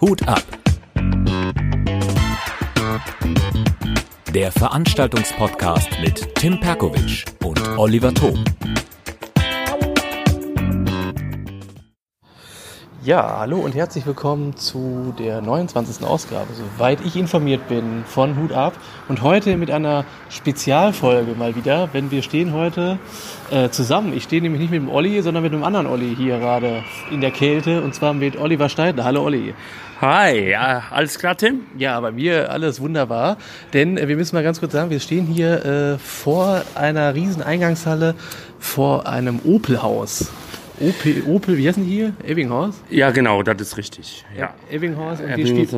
Hut ab. Der Veranstaltungspodcast mit Tim Perkovic und Oliver Thom. Ja, hallo und herzlich willkommen zu der 29. Ausgabe, soweit ich informiert bin, von Hut ab. Und heute mit einer Spezialfolge mal wieder, denn wir stehen heute äh, zusammen. Ich stehe nämlich nicht mit dem Olli, sondern mit einem anderen Olli hier gerade in der Kälte und zwar mit Oliver Steidler. Hallo Olli. Hi, ja, alles klar, Tim? Ja, bei mir alles wunderbar, denn äh, wir müssen mal ganz kurz sagen, wir stehen hier äh, vor einer riesen Eingangshalle vor einem Opel-Haus. Opel, Opel, wie heißen die hier? Ebbinghaus? Ja, genau, das ist richtig. Ja. Ebbinghaus und Ja, die spielt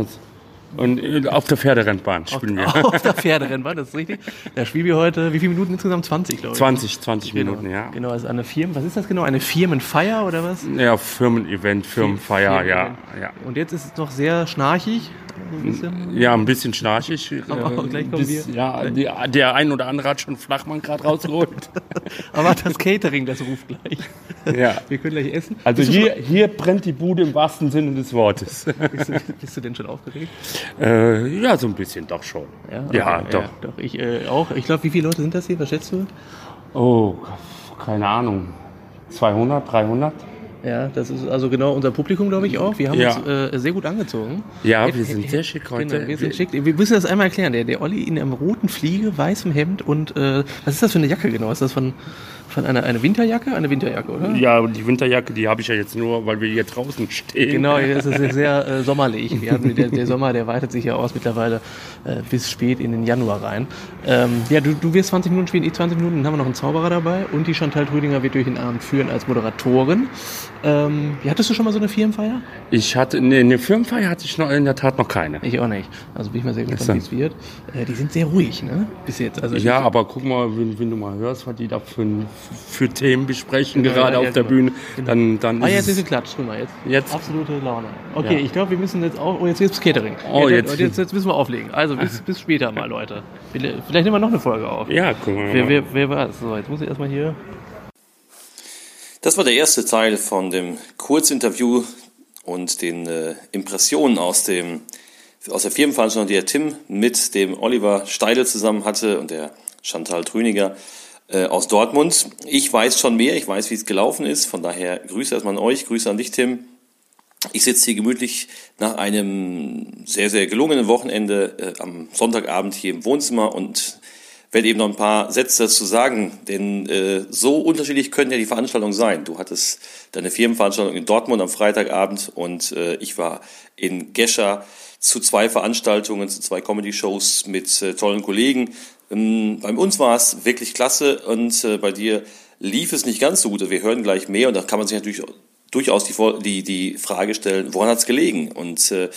Und äh, auf der Pferderennbahn spielen wir. auf der Pferderennbahn, das ist richtig. Da spielen wir heute, wie viele Minuten insgesamt? 20, glaube ich. 20, 20 Genau. Minuten, ja. Genau, also eine Firmen, was ist das genau? Eine Firmenfeier oder was? Ja, Firmen-Event, Firmenfeier, ja, Firmen- ja. Und jetzt ist es noch sehr schnarchig. So ein bisschen. Ja, ein bisschen schnarchig. Aber äh, gleich kommen bis- wir. Ja, die, der ein oder andere hat schon Flachmann gerade rausgeholt. Aber das Catering, das ruft gleich. ja. Wir können gleich essen. Also hier, hier brennt die Bude im wahrsten Sinne des Wortes. Bist, du, bist du denn schon aufgeregt? äh, ja, so ein bisschen doch schon. Ja, okay, doch. doch. Ich äh, auch. Ich glaube, wie viele Leute sind das hier? Was schätzt du? Oh, keine Ahnung. 200, 300? Ja, das ist also genau unser Publikum, glaube ich, auch. Wir haben Ja. uns äh, sehr gut angezogen. Ja, Äh, wir sind äh, sehr schick heute. Genau, wir sind schick. Wir müssen das einmal erklären. Der, der Olli in einem roten Fliege, weißem Hemd und äh, was ist das für eine Jacke genau? Ist das von, von einer eine Winterjacke? Eine Winterjacke, oder? Ja, die Winterjacke, die habe ich ja jetzt nur, weil wir hier draußen stehen. Genau, es ist sehr, sehr äh, sommerlich. Wir hatten, der, der Sommer, der weitet sich ja aus mittlerweile äh, bis spät in den Januar rein. Ähm, ja, du, du wirst 20 Minuten spielen, ich 20 Minuten, dann haben wir noch einen Zauberer dabei und die Chantal Trüdinger wird durch den Abend führen als Moderatorin. Ähm, wie hattest du schon mal so eine Firmenfeier? Ich hatte, nee, eine Firmenfeier hatte ich noch, in der Tat noch keine. Ich auch nicht. Also bin ich mal sehr gespannt, wie es wird. Äh, die sind sehr ruhig, ne? Bis jetzt. Also Ja, aber guck mal, wenn, wenn du mal hörst, was die da für, für Themen besprechen, Genau, gerade ja, auf ja, der genau. Bühne, dann, dann Ah, jetzt ist es Klatsch, guck mal, jetzt. Jetzt? Absolute Laune. Okay, Ja. ich glaube, wir müssen jetzt auch. Oh, jetzt gibt's Catering. Oh, jetzt, jetzt- jetzt, jetzt müssen wir auflegen. Also bis, bis später mal, Leute. Vielleicht vielleicht nehmen wir noch eine Folge auf. Ja, guck mal. Wer, wer, wer war es? So, jetzt muss ich erstmal hier. Das war der erste Teil von dem Kurzinterview und den äh, Impressionen aus dem aus der Firmenveranstaltung, die der Tim mit dem Oliver Steidel zusammen hatte und der Chantal Trüniger äh, aus Dortmund. Ich weiß schon mehr, ich weiß, wie es gelaufen ist. Von daher Grüße erstmal an euch, Grüße an dich, Tim. Ich sitze hier gemütlich nach einem sehr, sehr gelungenen Wochenende äh, am Sonntagabend hier im Wohnzimmer und werde eben noch ein paar Sätze dazu sagen, denn äh, so unterschiedlich können ja die Veranstaltungen sein. Du hattest deine Firmenveranstaltung in Dortmund am Freitagabend und äh, ich war in Gescher zu zwei Veranstaltungen, zu zwei Comedy-Shows mit äh, tollen Kollegen. Ähm, bei uns war es wirklich klasse und äh, bei dir lief es nicht ganz so gut. Wir hören gleich mehr und da kann man sich natürlich durchaus die, die, die Frage stellen, woran hat es gelegen? Und äh,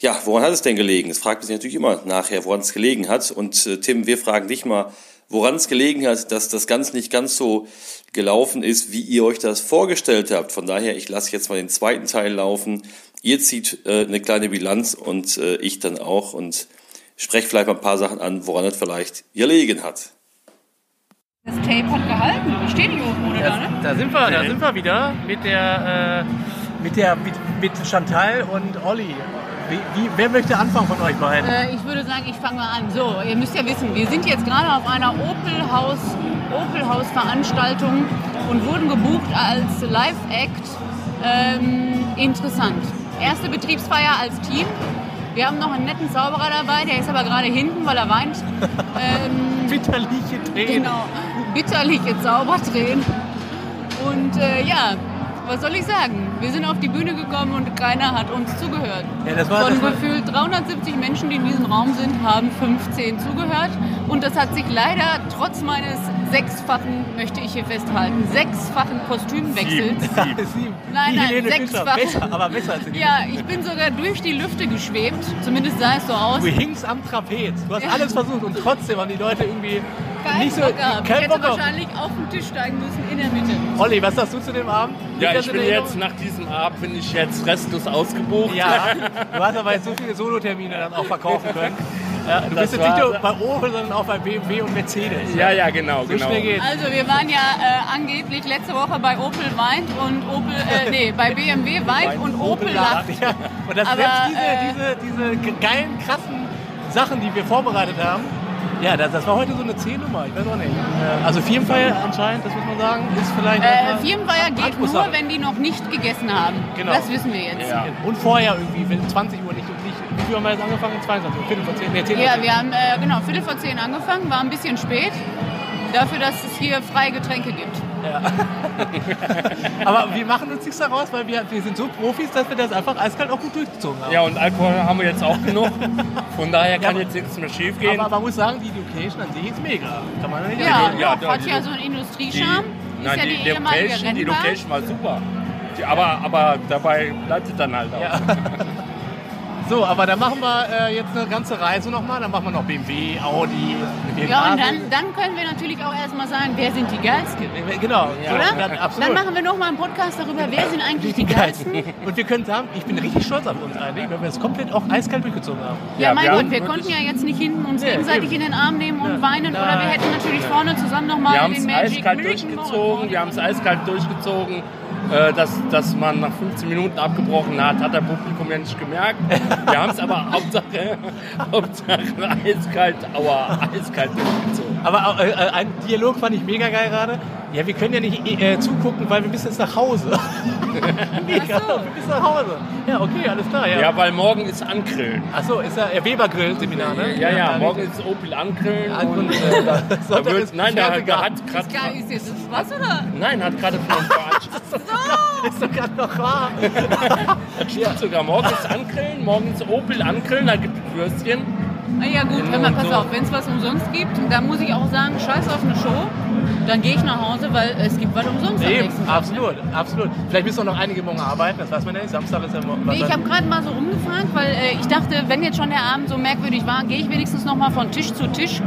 ja, woran hat es denn gelegen? Das fragt man sich natürlich immer nachher, woran es gelegen hat. Und äh, Tim, wir fragen dich mal, woran es gelegen hat, dass das Ganze nicht ganz so gelaufen ist, wie ihr euch das vorgestellt habt. Von daher, ich lasse jetzt mal den zweiten Teil laufen. Ihr zieht äh, eine kleine Bilanz und äh, ich dann auch und spreche vielleicht mal ein paar Sachen an, woran es vielleicht gelegen hat. Das Tape hat gehalten. Steht hier oben, oder? ne? Da sind wir, da sind wir wieder mit der, äh, mit der, mit, mit Chantal und Olli. Wie, wie, wer möchte anfangen von euch beiden? Äh, ich würde sagen, ich fange mal an. So, ihr müsst ja wissen, wir sind jetzt gerade auf einer Opel House, Opel House Veranstaltung und wurden gebucht als Live-Act. Ähm, interessant. Erste Betriebsfeier als Team. Wir haben noch einen netten Zauberer dabei, der ist aber gerade hinten, weil er weint. Ähm, Bitterliche Tränen. Genau, bitterliche Zaubertränen. Und äh, ja, was soll ich sagen? Wir sind auf die Bühne gekommen und keiner hat uns zugehört. Ja, das war- Von gefühlt 370 Menschen, die in diesem Raum sind, haben 15 zugehört. Und das hat sich leider trotz meines sechsfachen, möchte ich hier festhalten, sechsfachen Kostümwechsels. Sieben. Nein, Die nein, Helene Fischer. sechsfach. Besser, aber besser als die Ja, ich bin sogar durch die Lüfte geschwebt. Zumindest sah es so aus. Du hingst am Trapez. Du hast Ja. alles versucht und trotzdem haben die Leute irgendwie Kein nicht so. Bock gehabt. Ich hätte Bock wahrscheinlich auf den Tisch steigen müssen in der Mitte. Olli, was sagst du zu dem Abend? Ja, ich in bin jetzt nach diesem Abend bin ich jetzt restlos ausgebucht. Ja, du hast aber jetzt so viele Solotermine dann auch verkaufen können. Ja, du bist jetzt nicht nur bei Opel, sondern auch bei BMW und Mercedes. Ja, ja, genau, So genau. Also wir waren ja äh, angeblich letzte Woche bei Opel Weint und Opel, äh, nee, bei BMW Weint und Opel lacht. Ja. Und das Aber, selbst diese, äh, diese, diese ge- geilen, krassen Sachen, die wir vorbereitet haben, ja, das, das war heute so eine C-Nummer, ich weiß auch nicht. Äh, Also Firmenfeier anscheinend, das muss man sagen, ist vielleicht... Äh, Firmenfeier geht nur, wenn die noch nicht gegessen haben. Genau. Das wissen wir jetzt. Ja. Und vorher irgendwie, wenn 20 Uhr nicht, nicht wie haben wir jetzt angefangen? 22 Uhr, Viertel vor 10, nee, 10 Ja, wir haben äh, genau Viertel vor zehn angefangen, war ein bisschen spät. Dafür, dass es hier freie Getränke gibt. Aber wir machen uns nichts daraus, weil wir, wir sind so Profis, dass wir das einfach eiskalt auch gut durchgezogen haben. Ja, und Alkohol haben wir jetzt auch genug. Von daher kann aber- jetzt nichts mehr schief gehen. Aber man muss sagen, die Location an sich ist mega. Kann man nicht Ja, ja, doch, ja, hat die- ja so einen Industriescharme. Nein, ja die, die, Location, die. Location war super. Die, aber, aber dabei bleibt es dann halt auch. So, aber dann machen wir äh, jetzt eine ganze Reise nochmal. Dann machen wir noch BMW, Audi. Ja, und dann, dann können wir natürlich auch erstmal sagen, wer sind die Geilsten, Genau, ja, oder? Dann, absolut. Dann machen wir nochmal einen Podcast darüber, wer sind eigentlich die Geilsten. Und wir können sagen, ich bin richtig stolz auf uns eigentlich, weil wir das komplett auch eiskalt durchgezogen haben. Ja, Ja, mein wir Gott, wir konnten ja jetzt nicht hinten uns gegenseitig eben. in den Arm nehmen und Ja. weinen. Oder wir Nein. hätten natürlich vorne zusammen nochmal Wir haben den es Magic eiskalt durchgezogen, wir haben es eiskalt durchgezogen. Äh, dass, dass man nach 15 Minuten abgebrochen hat, hat der Publikum ja nicht gemerkt. Wir haben es aber Hauptsache, Hauptsache eiskalt, aua, eiskalt durchgezogen. Aber äh, äh, ein Dialog fand ich mega geil gerade. Ja, wir können ja nicht äh, zugucken, weil wir müssen jetzt nach Hause. Ach so. wir müssen nach Hause. Ja, okay, alles klar. Ja. Ja, weil morgen ist Angrillen. Achso, ist ja äh, Weber Grill Seminar, ne? Ja, ja, morgen richtig. ist Opel Angrillen. Ja, und, Und, äh, da Sonntag wird, ist nein, Fernsehgarten. hat gerade. Ist, geil, ist das was oder? Nein, hat gerade von uns veranstaltet. ist doch gerade noch wahr. Das stimmt sogar. Morgen ist Angrillen, morgen ist Opel Angrillen, da gibt es Würstchen. Na ja gut, mal, Und pass so. auf, wenn es was umsonst gibt, dann muss ich auch sagen, scheiß auf eine Show, dann gehe ich nach Hause, weil es gibt was umsonst am Eben, nächsten Tag. ne? absolut, absolut. Vielleicht müssen auch noch einige morgen arbeiten, das weiß man ja nicht. Samstag ist ja morgen. Nee, ich habe gerade mal so rumgefragt, weil äh, ich dachte, wenn jetzt schon der Abend so merkwürdig war, gehe ich wenigstens noch mal von Tisch zu Tisch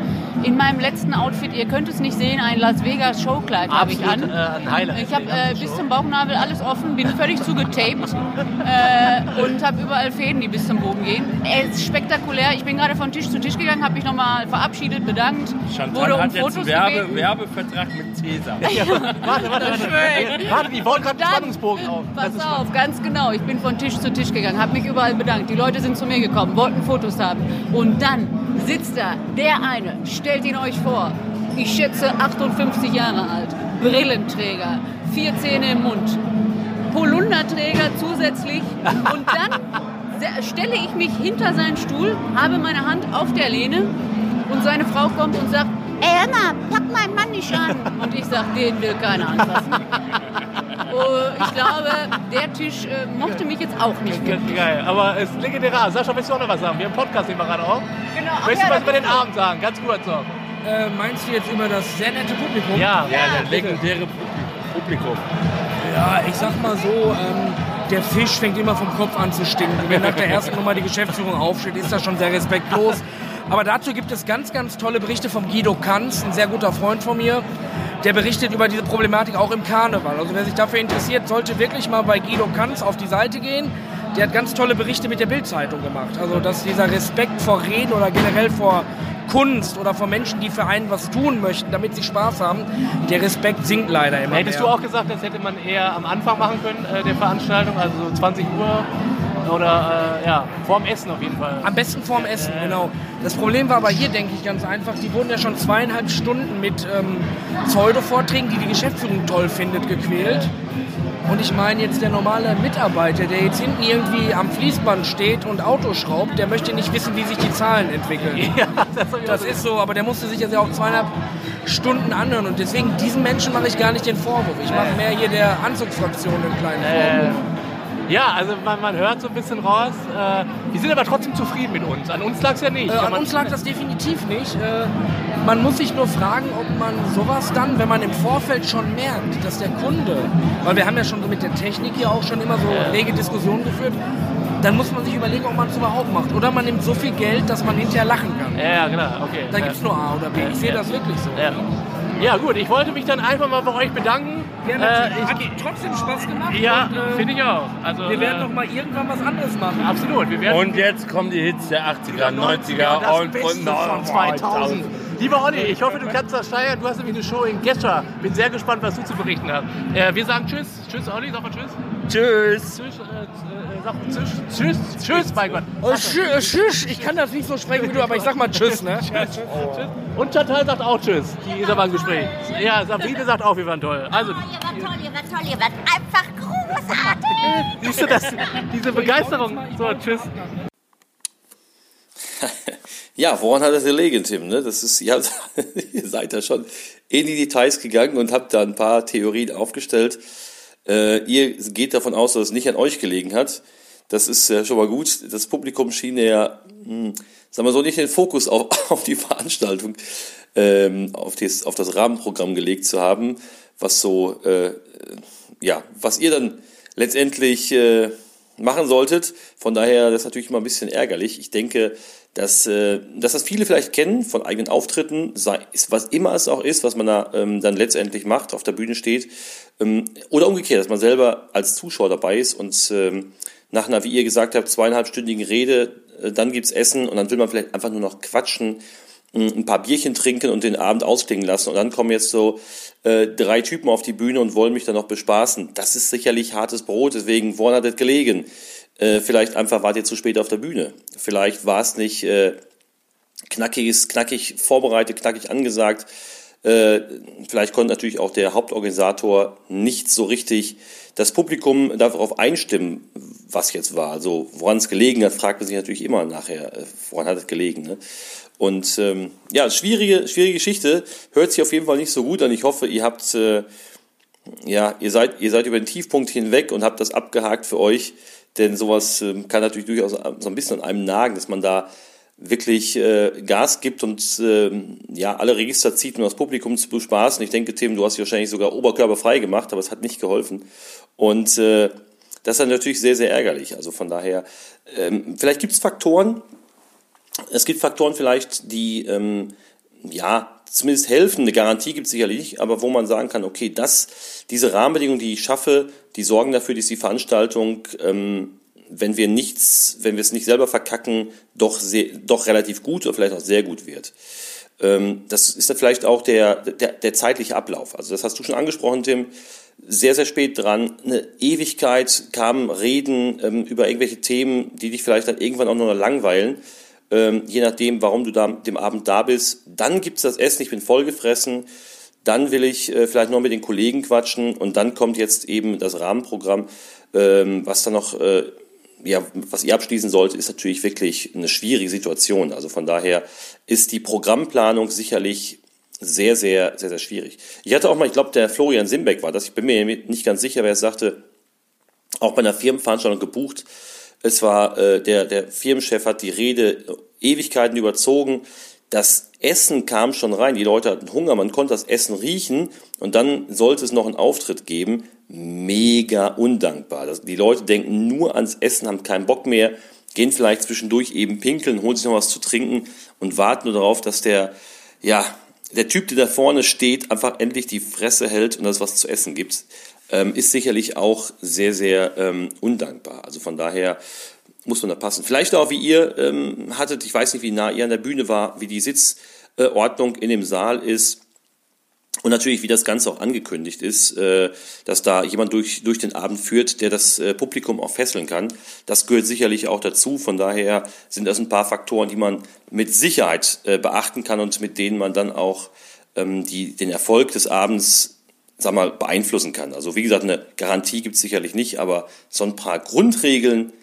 in meinem letzten Outfit. Ihr könnt es nicht sehen, ein Las Vegas Showkleid habe ich an. äh, ein Highlight. Ich habe äh, bis zum Bauchnabel alles offen, bin völlig zugetaped äh, und habe überall Fäden, die bis zum Boden gehen. Es ist spektakulär. Ich bin gerade von Tisch zu Tisch gegangen, habe mich nochmal verabschiedet, bedankt, Chantal wurde um hat jetzt Fotos einen Werbe, Werbevertrag mit Cäsar. Ja, warte, warte, warte. Warte, die baut gerade einen Spannungsbogen auf. Pass auf, ganz genau. Ich bin von Tisch zu Tisch gegangen, habe mich überall bedankt. Die Leute sind zu mir gekommen, wollten Fotos haben. Und dann sitzt da der eine, stellt ihn euch vor. Ich schätze 58 Jahre alt, Brillenträger, vier Zähne im Mund, Polunderträger zusätzlich. Und dann stelle ich mich hinter seinen Stuhl, habe meine Hand auf der Lehne und seine Frau kommt und sagt, ey Emma, pack meinen Mann nicht an. Und ich sage, den will keiner anfassen. Oh, ich glaube, der Tisch äh, mochte mich jetzt auch nicht. Ge- Geil, aber es ist legendär. Sascha, willst du auch noch was sagen? Wir haben einen Podcast, wir gerade auch. Genau. ach Möchtest du ja, was über den das- Abend sagen? Ganz kurz noch. Äh, meinst du jetzt über das sehr nette Publikum? Ja, Ja, der legendäre Publikum. Ja, ich sag mal so, ähm, der Fisch fängt immer vom Kopf an zu stinken. Wenn nach der ersten Nummer die Geschäftsführung aufsteht, ist das schon sehr respektlos. Aber dazu gibt es ganz, ganz tolle Berichte vom Guido Kanz, ein sehr guter Freund von mir. Der berichtet über diese Problematik auch im Karneval. Also wer sich dafür interessiert, sollte wirklich mal bei Guido Kanz auf die Seite gehen. Der hat ganz tolle Berichte mit der Bildzeitung gemacht. Also dass dieser Respekt vor Reden oder generell vor Kunst oder vor Menschen, die für einen was tun möchten, damit sie Spaß haben, der Respekt sinkt leider immer Hättest mehr. du auch gesagt, das hätte man eher am Anfang machen können, äh, der Veranstaltung, also so 20 Uhr oder äh, ja, vorm Essen auf jeden Fall. Am besten vorm Essen, genau. Das Problem war aber hier, denke ich, ganz einfach. Die wurden ja schon zweieinhalb Stunden mit ähm, Pseudo-Vorträgen, die die Geschäftsführung toll findet, gequält. Und ich meine jetzt der normale Mitarbeiter, der jetzt hinten irgendwie am Fließband steht und Auto schraubt, der möchte nicht wissen, wie sich die Zahlen entwickeln. Ja, das, Das ist so, aber der musste sich jetzt ja auch zweieinhalb Stunden anhören. Und deswegen, diesen Menschen mache ich gar nicht den Vorwurf. Ich mache mehr hier der Anzugsfraktion einen kleinen Vorwurf. Äh, ja, also man, man hört so ein bisschen raus. Äh, wir sind aber trotzdem zufrieden mit uns. An uns lag es ja nicht. Äh, an uns lag das definitiv nicht. Äh, man muss sich nur fragen, ob man sowas dann, wenn man im Vorfeld schon merkt, dass der Kunde, weil wir haben ja schon so mit der Technik hier auch schon immer so rege Diskussionen geführt, dann muss man sich überlegen, ob man es überhaupt macht. Oder man nimmt so viel Geld, dass man hinterher lachen kann. Ja, ja, genau, okay. Da gibt es nur A oder B. Ich sehe Ja. das wirklich so. Ja. ja, gut, ich wollte mich dann einfach mal bei euch bedanken. Ja, Äh, natürlich. ich Hat trotzdem Spaß gemacht. Ja, und, äh, finde ich auch. Also, Wir werden äh, noch mal irgendwann was anderes machen. Absolut, wir werden Und jetzt kommen die Hits der 80er, 90er das und Beste von von 2000. Lieber Olli, ich hoffe, du kannst das steigern. Du hast nämlich eine Show in Gescher. Bin sehr gespannt, was du zu berichten hast. Äh, wir sagen Tschüss. Tschüss, Olli. Sag mal Tschüss. Tschüss. Tschüss, äh, äh, Tschüss. Tschüss, Tschüss, mein Gott. Oh, äh, tschüss. Ich kann das nicht so sprechen wie du, aber ich sag mal Tschüss, ne? Tschüss. Und Chantal sagt auch Tschüss. Die ist aber im Gespräch. Ja, Sabrine sagt auch, wir waren toll. Also, Ihr wart toll, ihr wart toll, ihr wart einfach großartig. siehst du das? Diese Begeisterung. So, Tschüss. Ja, woran hat das gelegen, Tim? Ne? Das ist, ihr, habt, ihr seid da schon in die Details gegangen und habt da ein paar Theorien aufgestellt. Äh, ihr geht davon aus, dass es nicht an euch gelegen hat. Das ist äh, schon mal gut. Das Publikum schien ja, mh, sagen wir so, nicht den Fokus auf, auf die Veranstaltung, ähm, auf, das, auf das Rahmenprogramm gelegt zu haben, was so, äh, ja, was ihr dann letztendlich äh, machen solltet. Von daher, das ist natürlich immer ein bisschen ärgerlich. Ich denke, dass, äh, dass das viele vielleicht kennen von eigenen Auftritten, sei, ist, was immer es auch ist, was man da ähm, dann letztendlich macht, auf der Bühne steht. Ähm, oder umgekehrt, dass man selber als Zuschauer dabei ist und ähm, nach einer, wie ihr gesagt habt, zweieinhalbstündigen Rede, äh, dann gibt's Essen und dann will man vielleicht einfach nur noch quatschen, mh, ein paar Bierchen trinken und den Abend ausklingen lassen. Und dann kommen jetzt so äh, drei Typen auf die Bühne und wollen mich dann noch bespaßen. Das ist sicherlich hartes Brot, deswegen, woran hat das gelegen? Äh, vielleicht einfach wart ihr zu spät auf der Bühne. Vielleicht war es nicht äh, knackiges, knackig vorbereitet, knackig angesagt. Äh, vielleicht konnte natürlich auch der Hauptorganisator nicht so richtig das Publikum darauf einstimmen, was jetzt war. Also woran es gelegen hat, fragt man sich natürlich immer nachher, äh, woran hat es gelegen. Ne? Und ähm, ja, schwierige, schwierige Geschichte. Hört sich auf jeden Fall nicht so gut an. Ich hoffe, ihr habt, äh, ja, ihr seid, ihr seid über den Tiefpunkt hinweg und habt das abgehakt für euch. Denn sowas ähm, kann natürlich durchaus so ein bisschen an einem nagen, dass man da wirklich äh, Gas gibt und ähm, ja alle Register zieht, um das Publikum zu bespaßen. Ich denke, Tim, du hast dich wahrscheinlich sogar oberkörperfrei gemacht, aber es hat nicht geholfen. Und äh, das ist dann natürlich sehr, sehr ärgerlich. Also von daher, ähm, vielleicht gibt es Faktoren, es gibt Faktoren vielleicht, die ähm, ja zumindest helfen. Eine Garantie gibt es sicherlich nicht, aber wo man sagen kann, okay, das, diese Rahmenbedingungen, die ich schaffe, die sorgen dafür, dass die Veranstaltung, ähm, wenn wir nichts, wenn wir es nicht selber verkacken, doch sehr, doch relativ gut oder vielleicht auch sehr gut wird. Ähm, das ist dann vielleicht auch der, der, der zeitliche Ablauf. Also das hast du schon angesprochen, Tim. Sehr, sehr spät dran. Eine Ewigkeit kamen Reden ähm, über irgendwelche Themen, die dich vielleicht dann irgendwann auch nur noch langweilen ähm, je nachdem, warum du da dem Abend da bist. Dann gibt's das Essen, ich bin vollgefressen. Dann will ich äh, vielleicht noch mit den Kollegen quatschen und dann kommt jetzt eben das Rahmenprogramm, ähm, was dann noch, äh, ja, was ihr abschließen sollt, ist natürlich wirklich eine schwierige Situation. Also von daher ist die Programmplanung sicherlich sehr, sehr, sehr, sehr schwierig. Ich hatte auch mal, ich glaube, der Florian Simbeck war das, ich bin mir nicht ganz sicher, wer es sagte, auch bei einer Firmenveranstaltung gebucht, es war äh, der, der Firmenchef hat die Rede Ewigkeiten überzogen. Das Essen kam schon rein. Die Leute hatten Hunger, man konnte das Essen riechen und dann sollte es noch einen Auftritt geben. Mega undankbar. Das, die Leute denken nur ans Essen, haben keinen Bock mehr, gehen vielleicht zwischendurch eben pinkeln, holen sich noch was zu trinken und warten nur darauf, dass der, ja, der Typ, der da vorne steht, einfach endlich die Fresse hält und das was zu essen gibt ähm, ist sicherlich auch sehr, sehr ähm, undankbar. Also von daher muss man da passen. Vielleicht auch, wie ihr ähm, hattet, ich weiß nicht, wie nah ihr an der Bühne war, wie die Sitzordnung in dem Saal ist. Und natürlich, wie das Ganze auch angekündigt ist, äh, dass da jemand durch, durch den Abend führt, der das äh, Publikum auch fesseln kann. Das gehört sicherlich auch dazu. Von daher sind das ein paar Faktoren, die man mit Sicherheit äh, beachten kann und mit denen man dann auch ähm, die, den Erfolg des Abends sag mal, beeinflussen kann. Also wie gesagt, eine Garantie gibt es sicherlich nicht, aber so ein paar Grundregeln,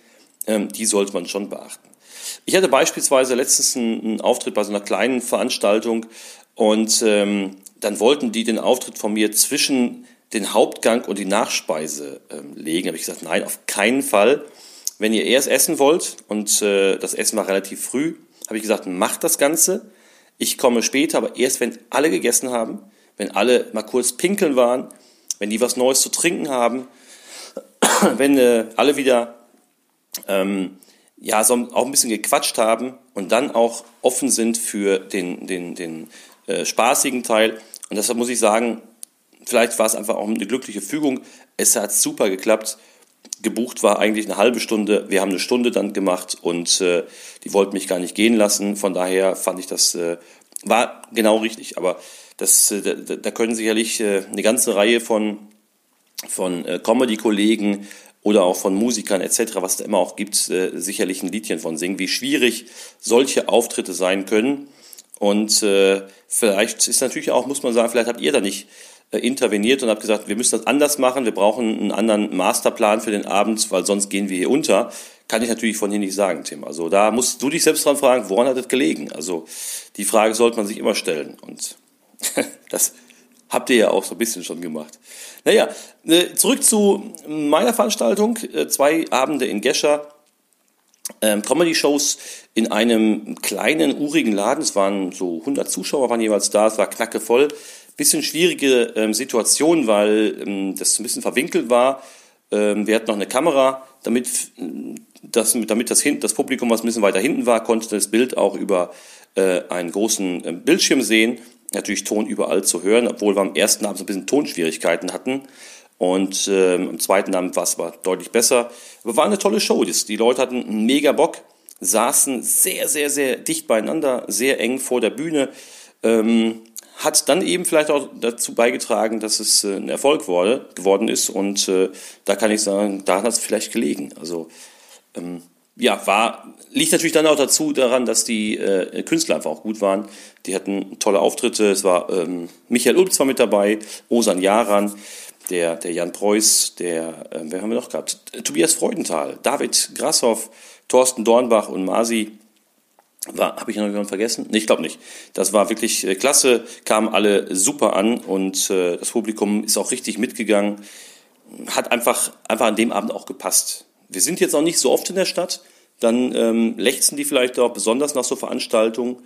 ähm, die sollte man schon beachten. Ich hatte beispielsweise letztens einen, Auftritt bei so einer kleinen Veranstaltung und ähm, dann wollten die den Auftritt von mir zwischen den Hauptgang und die Nachspeise ähm, legen. Da habe ich gesagt, nein, auf keinen Fall. Wenn ihr erst essen wollt und äh, das Essen war relativ früh, habe ich gesagt, macht das Ganze. Ich komme später, aber erst wenn alle gegessen haben wenn alle mal kurz pinkeln waren, wenn die was Neues zu trinken haben, wenn äh, alle wieder ähm, ja so auch ein bisschen gequatscht haben und dann auch offen sind für den den den äh, spaßigen Teil. Und deshalb muss ich sagen, vielleicht war es einfach auch eine glückliche Fügung. Es hat super geklappt. Gebucht war eigentlich eine halbe Stunde. Wir haben eine Stunde dann gemacht und äh, die wollten mich gar nicht gehen lassen. Von daher fand ich das äh, war genau richtig. Aber das, äh, da, da können sicherlich äh, eine ganze Reihe von von äh, Comedy-Kollegen oder auch von Musikern etc., was da immer auch gibt, sicherlich ein Liedchen von singen, wie schwierig solche Auftritte sein können. Und äh, vielleicht ist natürlich auch, muss man sagen, vielleicht habt ihr da nicht äh, interveniert und habt gesagt, wir müssen das anders machen, wir brauchen einen anderen Masterplan für den Abend, weil sonst gehen wir hier unter. Kann ich natürlich von hier nicht sagen, Tim. Also da musst du dich selbst dran fragen, woran hat das gelegen? Also die Frage sollte man sich immer stellen. Und das habt ihr ja auch so ein bisschen schon gemacht. Naja, äh, zurück zu meiner Veranstaltung. Äh, zwei Abende in Gescher. Ähm, Comedy-Shows in einem kleinen, urigen Laden. Es waren so 100 Zuschauer waren jeweils da. Es war knackevoll. Bisschen schwierige ähm, Situation, weil ähm, das ein bisschen verwinkelt war. Wir hatten noch eine Kamera, damit das, damit das, das Publikum, was ein bisschen weiter hinten war, konnte das Bild auch über äh, einen großen Bildschirm sehen natürlich Ton überall zu hören, obwohl wir am ersten Abend so ein bisschen Tonschwierigkeiten hatten. Und ähm, am zweiten Abend war es aber deutlich besser. Aber war eine tolle Show. Die Leute hatten mega Bock, saßen sehr, sehr, sehr dicht beieinander, sehr eng vor der Bühne. Ähm, hat dann eben vielleicht auch dazu beigetragen, dass es äh, ein Erfolg wurde, geworden ist. Und äh, da kann ich sagen, da hat es vielleicht gelegen. Also ähm, ja, war, liegt natürlich dann auch dazu daran, dass die äh, Künstler einfach auch gut waren. Die hatten tolle Auftritte. Es war ähm, Michael Ulbz war mit dabei, Osan Jaran, der, der Jan Preuß, der, äh, wer haben wir noch gehabt? Tobias Freudenthal, David Grashoff, Thorsten Dornbach und Masi. Habe ich noch jemanden vergessen? Nee, ich glaube nicht. Das war wirklich äh, klasse, kamen alle super an und äh, das Publikum ist auch richtig mitgegangen. Hat einfach, einfach an dem Abend auch gepasst wir sind jetzt auch nicht so oft in der Stadt, dann ähm, lechzen die vielleicht auch besonders nach so Veranstaltungen.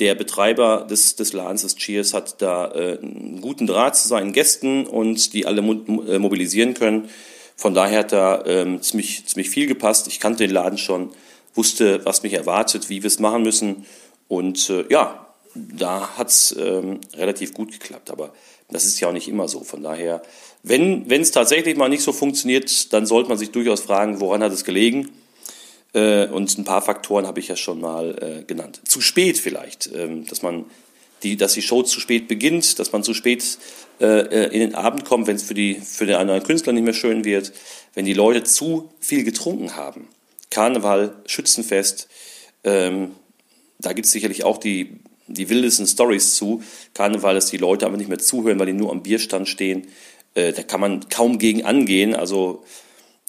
Der Betreiber des, des Ladens, des Cheers, hat da äh, einen guten Draht zu seinen Gästen und die alle mo äh, mobilisieren können. Von daher hat da ähm, ziemlich, ziemlich viel gepasst. Ich kannte den Laden schon, wusste, was mich erwartet, wie wir es machen müssen. Und äh, ja, da hat's ähm, relativ gut geklappt. Aber das ist ja auch nicht immer so. Von daher, wenn es tatsächlich mal nicht so funktioniert, dann sollte man sich durchaus fragen, woran hat es gelegen? Äh, und ein paar Faktoren habe ich ja schon mal äh, genannt. Zu spät vielleicht, ähm, dass man die, dass die Show zu spät beginnt, dass man zu spät äh, äh in den Abend kommt, wenn es für, die, für den anderen Künstler nicht mehr schön wird, wenn die Leute zu viel getrunken haben. Karneval, Schützenfest, ähm, da gibt es sicherlich auch die die wildesten Stories zu. Karneval, dass die Leute einfach nicht mehr zuhören, weil die nur am Bierstand stehen. Äh, da kann man kaum gegen angehen. Also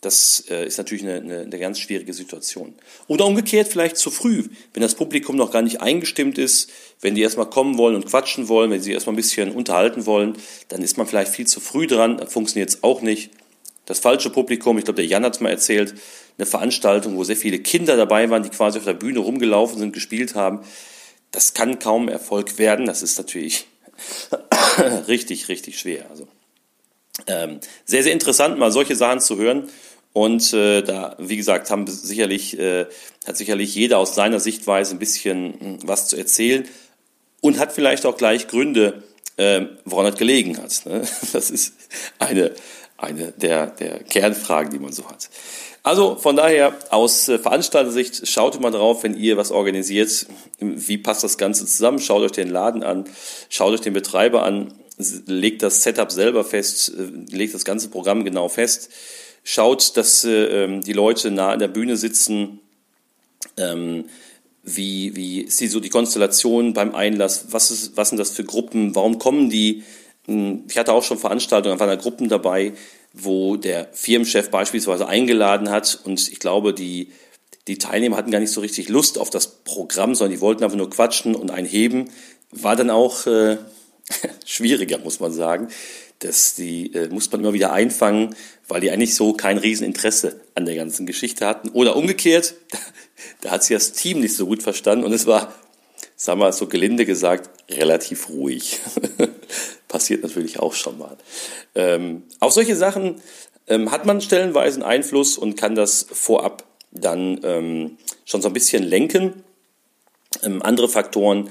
das äh, ist natürlich eine, eine, eine ganz schwierige Situation. Oder umgekehrt vielleicht zu früh, wenn das Publikum noch gar nicht eingestimmt ist, wenn die erstmal kommen wollen und quatschen wollen, wenn sie erstmal ein bisschen unterhalten wollen, dann ist man vielleicht viel zu früh dran, dann funktioniert es auch nicht. Das falsche Publikum, ich glaube, der Jan hat es mal erzählt, eine Veranstaltung, wo sehr viele Kinder dabei waren, die quasi auf der Bühne rumgelaufen sind, gespielt haben das kann kaum Erfolg werden. Das ist natürlich richtig, richtig schwer. Also ähm, sehr, sehr interessant, mal solche Sachen zu hören. Und äh, da, wie gesagt, haben sicherlich, äh, hat sicherlich jeder aus seiner Sichtweise ein bisschen hm, was zu erzählen und hat vielleicht auch gleich Gründe, äh, woran das gelegen hat. Ne? Das ist eine, eine der, der Kernfragen, die man so hat. Also von daher aus äh, Veranstaltersicht schaut mal drauf, wenn ihr was organisiert, wie passt das Ganze zusammen, schaut euch den Laden an, schaut euch den Betreiber an, legt das Setup selber fest, äh, legt das ganze Programm genau fest, schaut, dass äh, ähm, die Leute nah an der Bühne sitzen, ähm, wie, wie ist die, so die Konstellation beim Einlass, was, ist, was sind das für Gruppen, warum kommen die, ich hatte auch schon Veranstaltungen, da waren da Gruppen dabei, wo der Firmenchef beispielsweise eingeladen hat und ich glaube, die, die Teilnehmer hatten gar nicht so richtig Lust auf das Programm, sondern die wollten einfach nur quatschen und einheben. War dann auch äh, schwieriger, muss man sagen. Das die äh, muss man immer wieder einfangen, weil die eigentlich so kein Rieseninteresse an der ganzen Geschichte hatten. Oder umgekehrt, da hat sich das Team nicht so gut verstanden und es war, sagen wir mal so gelinde gesagt, relativ ruhig. Passiert natürlich auch schon mal. Ähm, auf solche Sachen ähm, hat man stellenweise Einfluss und kann das vorab dann ähm, schon so ein bisschen lenken. Ähm, andere Faktoren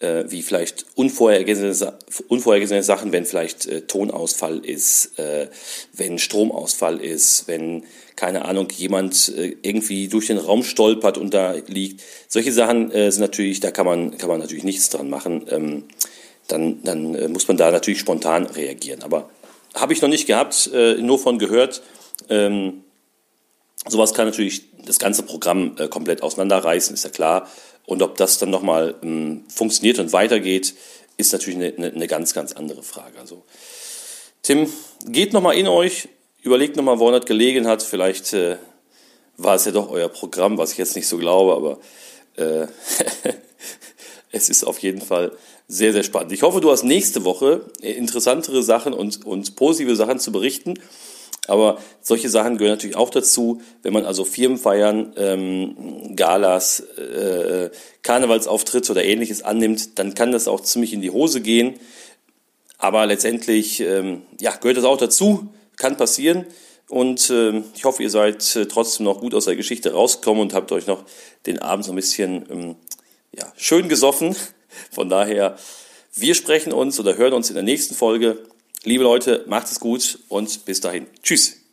äh, wie vielleicht unvorhergesehene, unvorhergesehene Sachen, wenn vielleicht äh, Tonausfall ist, äh, wenn Stromausfall ist, wenn, keine Ahnung, jemand äh, irgendwie durch den Raum stolpert und da liegt. Solche Sachen äh, sind natürlich, da kann man, kann man natürlich nichts dran machen. Dann, dann äh, muss man da natürlich spontan reagieren. Aber habe ich noch nicht gehabt, äh, nur von gehört. Ähm, sowas kann natürlich das ganze Programm äh, komplett auseinanderreißen, ist ja klar. Und ob das dann nochmal ähm, funktioniert und weitergeht, ist natürlich eine, eine, eine ganz, ganz andere Frage. Also, Tim, geht nochmal in euch, überlegt nochmal, woran das gelegen hat. Vielleicht äh, war es ja doch euer Programm, was ich jetzt nicht so glaube, aber äh, es ist auf jeden Fall sehr, sehr spannend. Ich hoffe, du hast nächste Woche äh, interessantere Sachen und, und positive Sachen zu berichten. Aber solche Sachen gehören natürlich auch dazu, wenn man also Firmenfeiern, ähm, Galas, äh, Karnevalsauftritte oder ähnliches annimmt, dann kann das auch ziemlich in die Hose gehen. Aber letztendlich ähm, ja, gehört das auch dazu, kann passieren. Und ähm, ich hoffe, ihr seid äh, trotzdem noch gut aus der Geschichte rausgekommen und habt euch noch den Abend so ein bisschen ähm, ja, schön gesoffen. Von daher, wir sprechen uns oder hören uns in der nächsten Folge. Liebe Leute, macht es gut und bis dahin. Tschüss.